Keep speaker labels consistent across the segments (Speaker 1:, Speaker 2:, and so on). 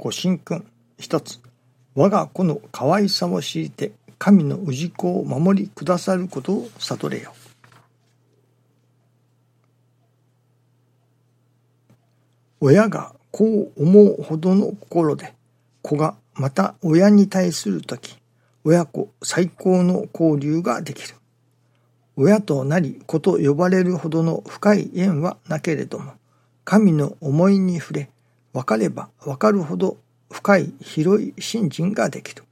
Speaker 1: ご神君一つ我が子の可愛さを知りて神の氏子を守りくださることを悟れよ。親が子を思うほどの心で子がまた親に対するとき親子最高の交流ができる。親となり子と呼ばれるほどの深い縁はなけれども神の思いに触れ分かれば分かるほど深い広い信心ができる。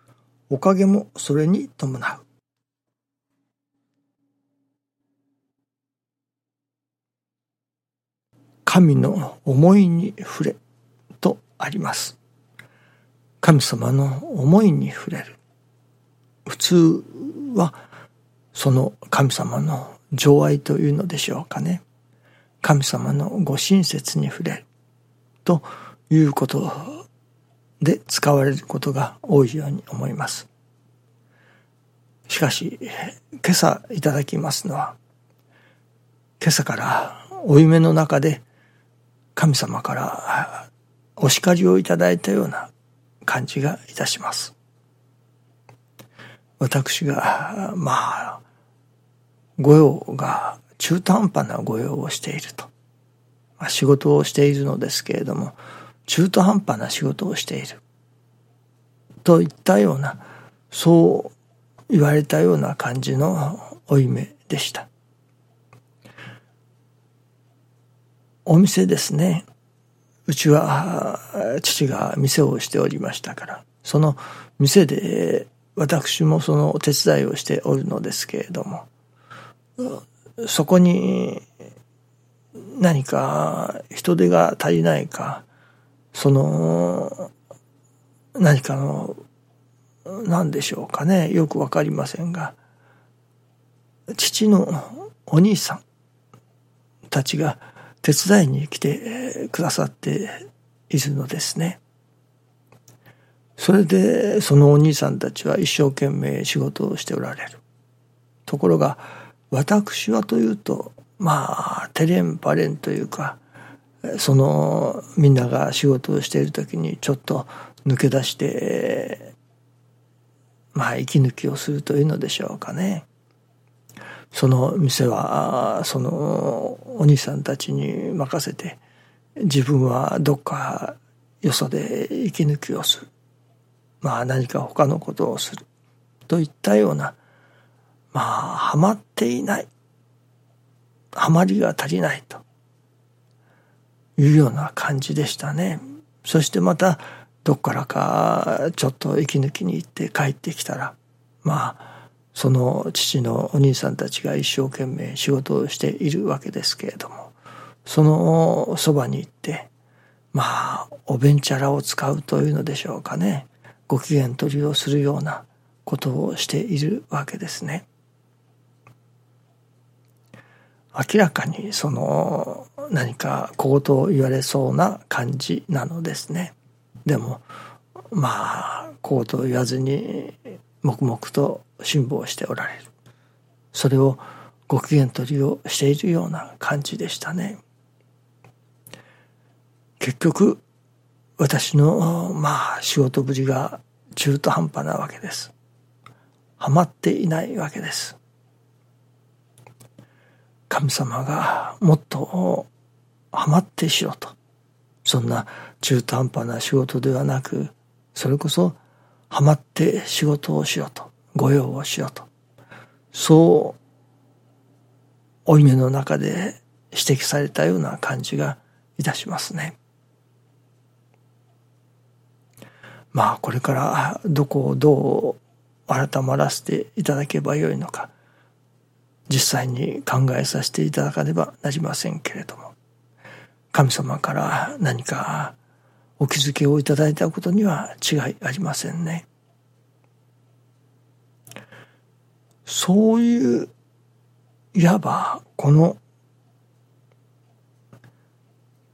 Speaker 1: おかげもそれに伴う。神の思いに触れとあります。神様の思いに触れる。普通はその神様の情愛というのでしょうかね。神様のご親切に触れるということで使われることが多いように思います。しかし、今朝いただきますのは、今朝からお夢の中で神様からお叱りをいただいたような感じがいたします。私が、まあ、御用が中途半端な御用をしていると。まあ、仕事をしているのですけれども、中途半端な仕事をしている。といったような、そう言われたような感じの負い目でした。お店ですね。うちは父が店をしておりましたから、その店で私もそのお手伝いをしておるのですけれども、そこに何か人手が足りないか、その、何かの、何でしょうかね、よくわかりませんが、父のお兄さんたちが手伝いに来てくださっているのですね。それでそのお兄さんたちは一生懸命仕事をしておられる。ところが私はというとまあテレンパレンというかそのみんなが仕事をしている時にちょっと抜け出してまあ息抜きをするというのでしょうかね。その店はそのお兄さんたちに任せて自分はどっかよそで息抜きをする。まあ何か他のことをする。といったようなまあハマっていない。ハマりが足りないと。いうような感じでしたね。そしてまたどっからかちょっと息抜きに行って帰ってきたらまあその父のお兄さんたちが一生懸命仕事をしているわけですけれどもそのそばに行ってまあおべんちゃらを使うというのでしょうかねご機嫌取りをするようなことをしているわけですね。明らかにその何か小言を言われそうな感じなのですね。でもまあ小言を言わずに黙々と辛抱しておられる。それをご機嫌取りをしているような感じでしたね。結局私のまあ仕事ぶりが中途半端なわけです。はまっていないわけです。神様がもっとハマってしろと。そんな中途半端な仕事ではなく、それこそハマって仕事をしろと。御用をしろと。そう、負い目の中で指摘されたような感じがいたしますね。まあこれからどこをどう改まらせていただけばよいのか実際に考えさせていただかねばなりませんけれども神様から何かお気づきをいただいたことには違いありませんね。そういういわばこの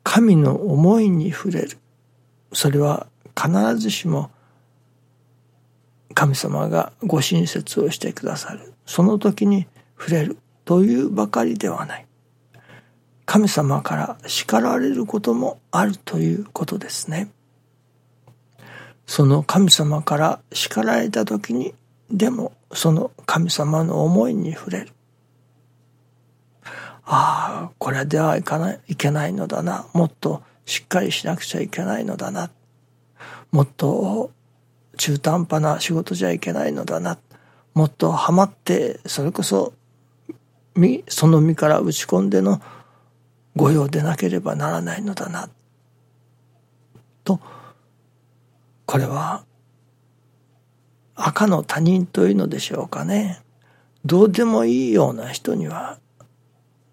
Speaker 1: 神の思いに触れる。それは必ずしも神様がご親切をしてくださる。その時に触れるというばかりではない。神様から叱られることもあるということですねその神様から叱られた時にでもその神様の思いに触れる。ああ、これではいかない、いけないのだな。もっとしっかりしなくちゃいけないのだな。もっと中途半端な仕事じゃいけないのだな。もっとハマって、それこそ、その身から打ち込んでの御用でなければならないのだな。と、これは赤の他人というのでしょうかね。どうでもいいような人には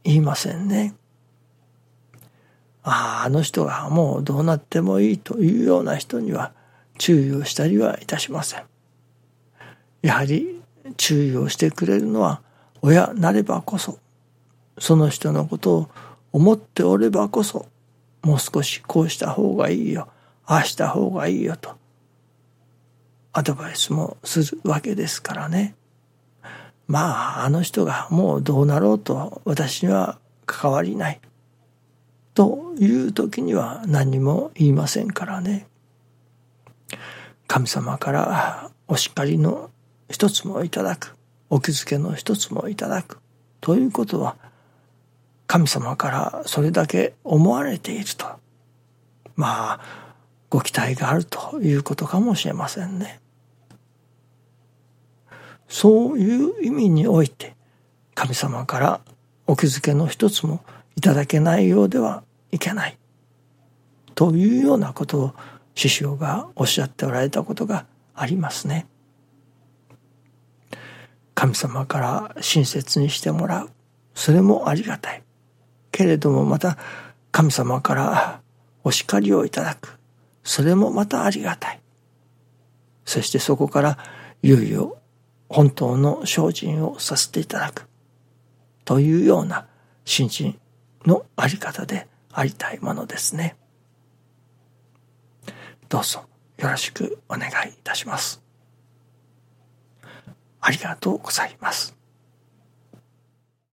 Speaker 1: 言いませんね。ああ、あの人がもうどうなってもいいというような人には注意をしたりはいたしません。やはり注意をしてくれるのは親なればこそ、その人のことを思っておればこそ、もう少しこうした方がいいよ、ああした方がいいよと、アドバイスもするわけですからね。まあ、あの人がもうどうなろうと私には関わりない。という時には何も言いませんからね。神様からお叱りの一つもいただく。お気づけの一つもいただく。ということは、神様からそれだけ思われていると。まあ、ご期待があるということかもしれませんね。そういう意味において神様からお気づけの一つもいただけないようではいけないというようなことを師匠がおっしゃっておられたことがありますね。神様から親切にしてもらうそれもありがたいけれどもまた神様からお叱りをいただくそれもまたありがたいそしてそこから猶予本当の精進をさせていただくというような新人のあり方でありたいものですね。どうぞよろしくお願いいたします。ありがとうございます。